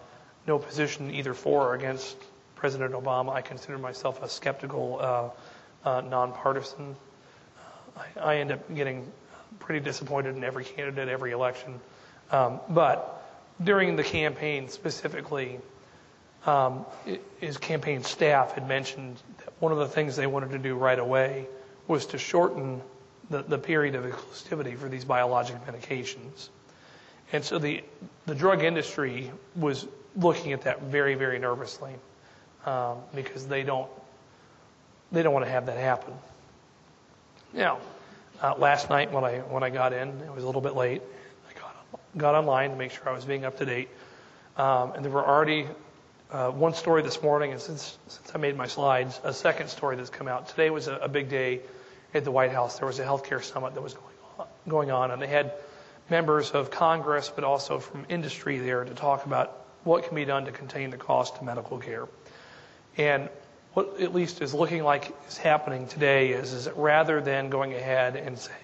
no position either for or against President Obama. I consider myself a skeptical, uh, uh, nonpartisan. I, I end up getting pretty disappointed in every candidate, every election. Um, but during the campaign specifically, um, his campaign staff had mentioned that one of the things they wanted to do right away was to shorten the, the period of exclusivity for these biologic medications. And so the, the drug industry was looking at that very, very nervously um, because they don't, they don't want to have that happen. Now, uh, last night when I, when I got in, it was a little bit late, I got, got online to make sure I was being up to date. Um, and there were already uh, one story this morning, and since, since I made my slides, a second story that's come out. Today was a, a big day at the White House. There was a healthcare summit that was going on, going on, and they had members of Congress, but also from industry there to talk about what can be done to contain the cost of medical care. And what at least is looking like is happening today is, is that rather than going ahead and saying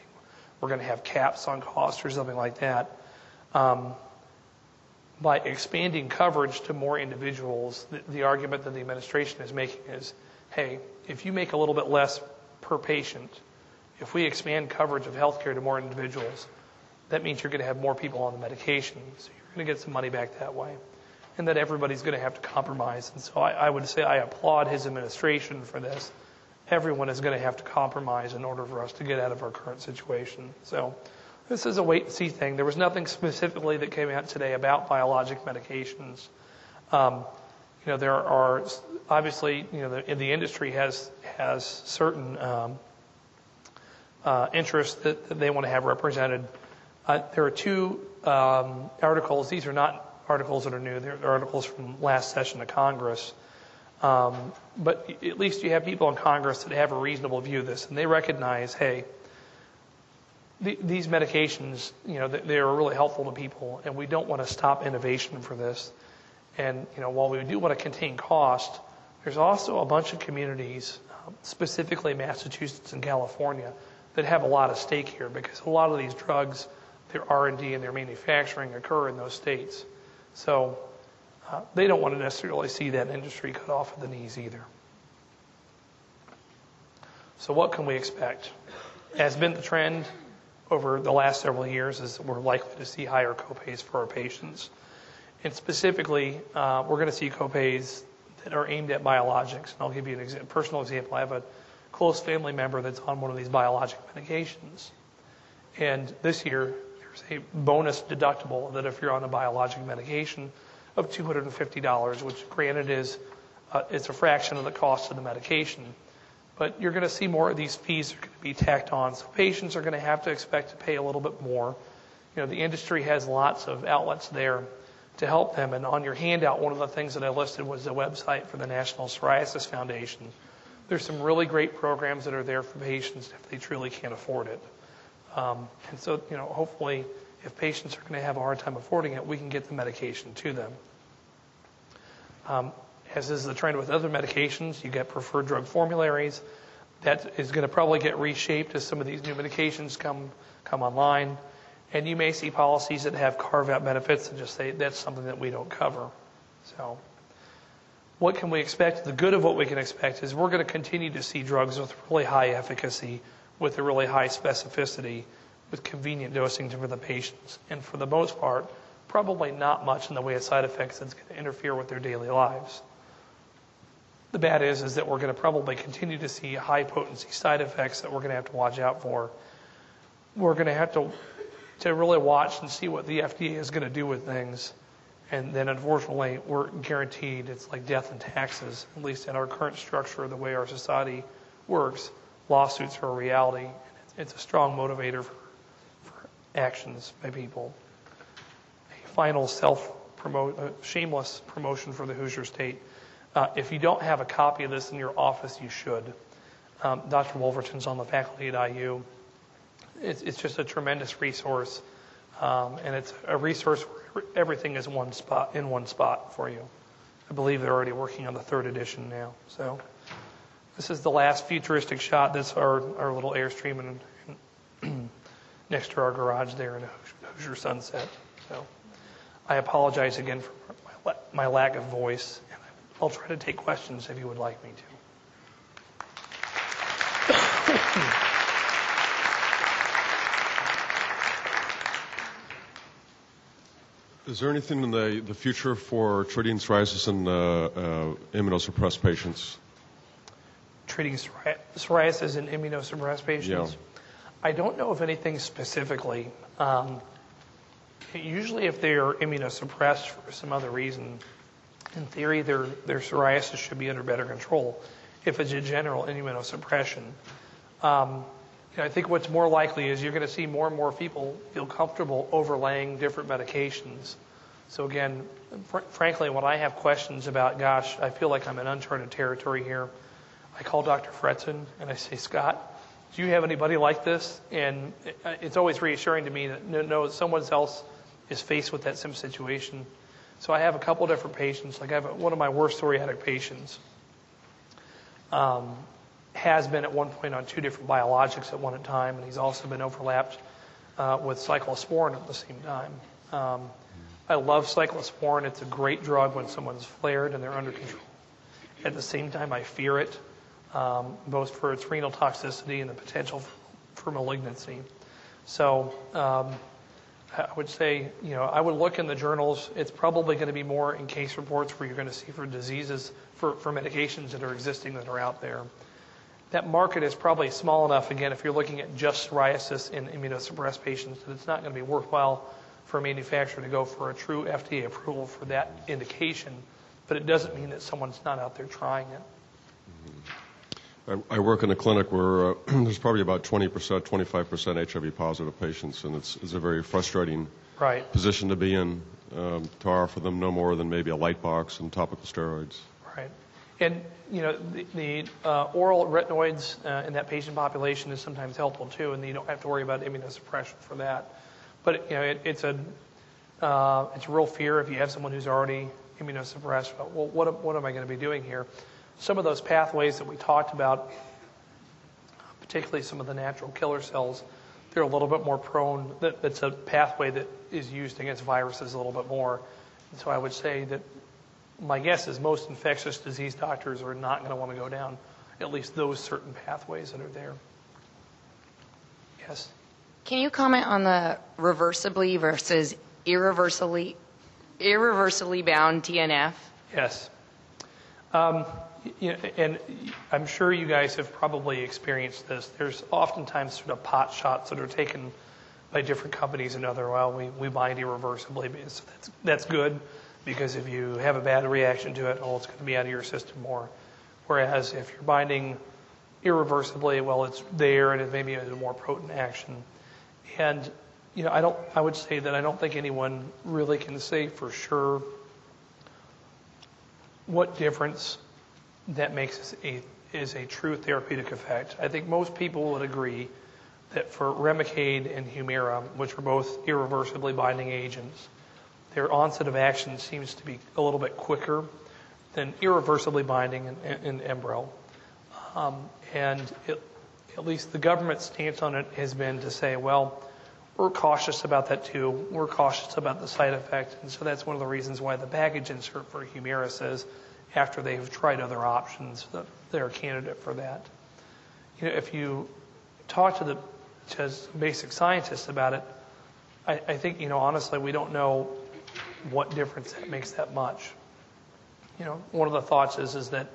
we're going to have caps on costs or something like that, um, by expanding coverage to more individuals, the, the argument that the administration is making is, hey, if you make a little bit less per patient, if we expand coverage of healthcare to more individuals, that means you're going to have more people on the medication. So you're going to get some money back that way. And that everybody's going to have to compromise. And so I, I would say I applaud his administration for this. Everyone is going to have to compromise in order for us to get out of our current situation. So this is a wait and see thing. There was nothing specifically that came out today about biologic medications. Um, you know, there are obviously, you know, the, the industry has has certain um, uh, interests that, that, they want to have represented. Uh, there are two um, articles. These are not articles that are new. They're articles from last session of Congress. Um, but at least you have people in Congress that have a reasonable view of this, and they recognize, hey, the, these medications, you know, they, they are really helpful to people, and we don't want to stop innovation for this. And you know, while we do want to contain cost, there's also a bunch of communities, um, specifically Massachusetts and California, that have a lot of stake here because a lot of these drugs their R&D and their manufacturing occur in those states. So uh, they don't want to necessarily see that industry cut off at the knees either. So what can we expect? Has been the trend over the last several years is we're likely to see higher copays for our patients. And specifically, uh, we're going to see copays that are aimed at biologics. And I'll give you an personal example. I have a close family member that's on one of these biologic medications. And this year, there's a bonus deductible that if you're on a biologic medication of $250, which granted is uh, it's a fraction of the cost of the medication. But you're going to see more of these fees are going to be tacked on. So patients are going to have to expect to pay a little bit more. You know, the industry has lots of outlets there to help them. And on your handout, one of the things that I listed was the website for the National Psoriasis Foundation. There's some really great programs that are there for patients if they truly can't afford it. Um, and so, you know, hopefully, if patients are going to have a hard time affording it, we can get the medication to them. Um, as is the trend with other medications, you get preferred drug formularies. That is going to probably get reshaped as some of these new medications come come online. And you may see policies that have carve out benefits and just say that's something that we don't cover. So, what can we expect? The good of what we can expect is we're going to continue to see drugs with really high efficacy, with a really high specificity, with convenient dosing for the patients. And for the most part, probably not much in the way of side effects that's going to interfere with their daily lives. The bad is, is that we're going to probably continue to see high potency side effects that we're going to have to watch out for. We're going to have to, to really watch and see what the FDA is going to do with things. And then unfortunately, we're guaranteed it's like death and taxes, at least in our current structure, the way our society works. Lawsuits are a reality. It's a strong motivator for, for actions by people. A final self promote, shameless promotion for the Hoosier State. Uh, if you don't have a copy of this in your office, you should. Um, Dr. Wolverton's on the faculty at IU. It's, it's just a tremendous resource, um, and it's a resource where everything is one spot in one spot for you. I believe they're already working on the third edition now. So this is the last futuristic shot. That's our, our little airstream and, and next to our garage there in Hoosier Sunset. So I apologize again for my, my lack of voice. I'll try to take questions if you would like me to. Is there anything in the, the future for treating psoriasis in uh, uh, immunosuppressed patients? Treating psoriasis in immunosuppressed patients? Yeah. I don't know of anything specifically. Um, usually, if they are immunosuppressed for some other reason, in theory, their, their psoriasis should be under better control if it's a general immunosuppression. Um, you know, I think what's more likely is you're going to see more and more people feel comfortable overlaying different medications. So again, fr- frankly, when I have questions about, gosh, I feel like I'm in uncharted territory here, I call Dr. Fretzin and I say, Scott, do you have anybody like this? And it's always reassuring to me that no, no someone else is faced with that same situation. So I have a couple different patients. Like I have one of my worst psoriatic patients. Um, has been at one point on two different biologics at one time, and he's also been overlapped uh, with cyclosporin at the same time. Um, I love cyclosporin. It's a great drug when someone's flared and they're under control. At the same time, I fear it, um, both for its renal toxicity and the potential for, malignancy. So um, I would say, you know, I would look in the journals. It's probably going to be more in case reports where you're going to see for diseases, for, for medications that are existing that are out there. That market is probably small enough, again, if you're looking at just psoriasis in immunosuppressed patients, that it's not going to be worthwhile for a manufacturer to go for a true FDA approval for that indication. But it doesn't mean that someone's not out there trying it. I, work in a clinic where uh, there's probably about 20%, 25% HIV positive patients, and it's, it's a very frustrating Right. position to be in um, to offer them no more than maybe a light box and topical steroids. Right. And, you know, the, the uh, oral retinoids uh, in that patient population is sometimes helpful too, and you don't have to worry about immunosuppression for that. But, you know, it, it's a uh, it's a real fear if you have someone who's already immunosuppressed. But, well, what, what am I going to be doing here? Some of those pathways that we talked about, particularly some of the natural killer cells, they're a little bit more prone. That, that's a pathway that is used against viruses a little bit more. And so I would say that my guess is most infectious disease doctors are not going to want to go down at least those certain pathways that are there. Yes. Can you comment on the reversibly versus irreversibly irreversibly bound TNF? Yes. Um, you know, and I'm sure you guys have probably experienced this. There's oftentimes sort of pot shots that are taken by different companies and other, well, we, we bind irreversibly. So that's, that's good because if you have a bad reaction to it, oh, it's going to be out of your system more. Whereas if you're binding irreversibly, well, it's there and it maybe has a more potent action. And, you know, I don't, I would say that I don't think anyone really can say for sure what difference that makes a, is a true therapeutic effect. I think most people would agree that for Remicade and Humira, which are both irreversibly binding agents, their onset of action seems to be a little bit quicker than irreversibly binding in, in, in. Um, and it, at least the government stance on it has been to say, well, we're cautious about that too. We're cautious about the side effect, and so that's one of the reasons why the package insert for Humira says after they've tried other options that they're a candidate for that. You know, if you talk to the to basic scientists about it, I, I think you know honestly we don't know what difference that makes that much. You know, one of the thoughts is is that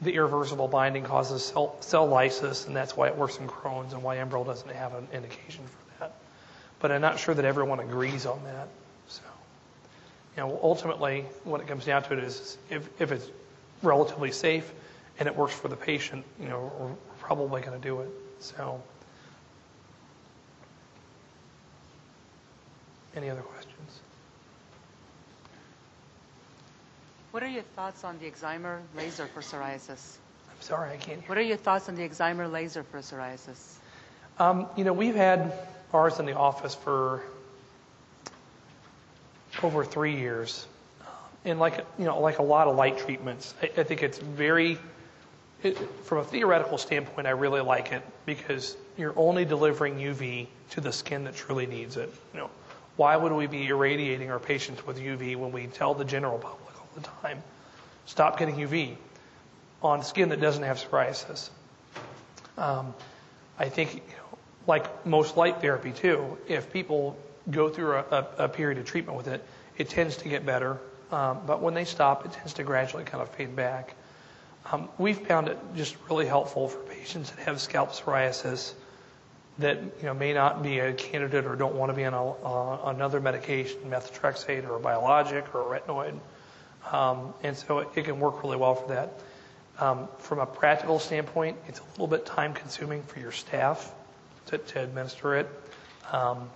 the irreversible binding causes cell, cell lysis, and that's why it works in Crohn's and why Enbrel doesn't have an indication for that. But I'm not sure that everyone agrees on that. So, you know, ultimately, what it comes down to it is if, if it's relatively safe and it works for the patient, you know, we're probably going to do it. So, any other questions? What are your thoughts on the Excimer laser for psoriasis? I'm sorry, I can't hear. What are your thoughts on the Excimer laser for psoriasis? Um, you know, we've had ours in the office for over three years, and like you know, like a lot of light treatments, I, I think it's very, it, from a theoretical standpoint, I really like it because you're only delivering UV to the skin that truly needs it. You know, why would we be irradiating our patients with UV when we tell the general public the time, stop getting UV on skin that doesn't have psoriasis? Um, I think, like most light therapy too, if people go through a, a, a period of treatment with it, it tends to get better. Um, but when they stop, it tends to gradually kind of fade back. Um, we've found it just really helpful for patients that have scalp psoriasis that you know may not be a candidate or don't want to be on a, uh, another medication, methotrexate or a biologic or a retinoid, um, and so it, it can work really well for that. Um, from a practical standpoint, it's a little bit time consuming for your staff to, to administer it. Um,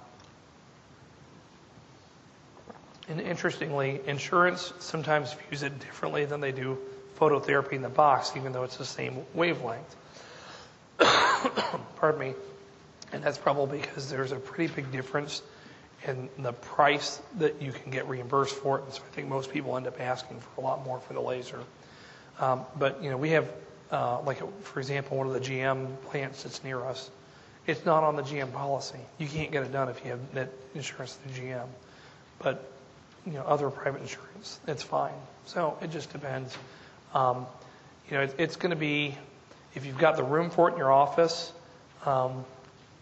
and interestingly, insurance sometimes views it differently than they do phototherapy in the box, even though it's the same wavelength. Pardon me. And that's probably because there's a pretty big difference in the price that you can get reimbursed for it. And so I think most people end up asking for a lot more for the laser. Um, but, you know, we have, uh, like, for example, one of the GM plants that's near us. It's not on the GM policy. You can't get it done if you have net insurance through GM. But, you know, other private insurance, it's fine. So it just depends. Um, you know, it, it's going to be, if you've got the room for it in your office, um,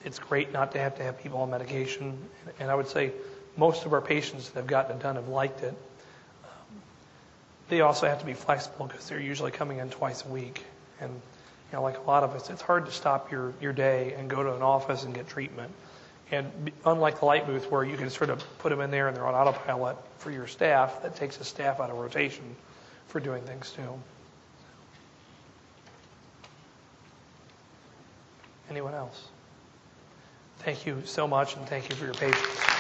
it's great not to have to have people on medication. And I would say most of our patients that have gotten it done have liked it. They also have to be flexible because they're usually coming in twice a week. And, you know, like a lot of us, it's hard to stop your, your day and go to an office and get treatment. And unlike the light booth where you can sort of put them in there and they're on autopilot for your staff, that takes the staff out of rotation for doing things too. Anyone else? Thank you so much and thank you for your patience.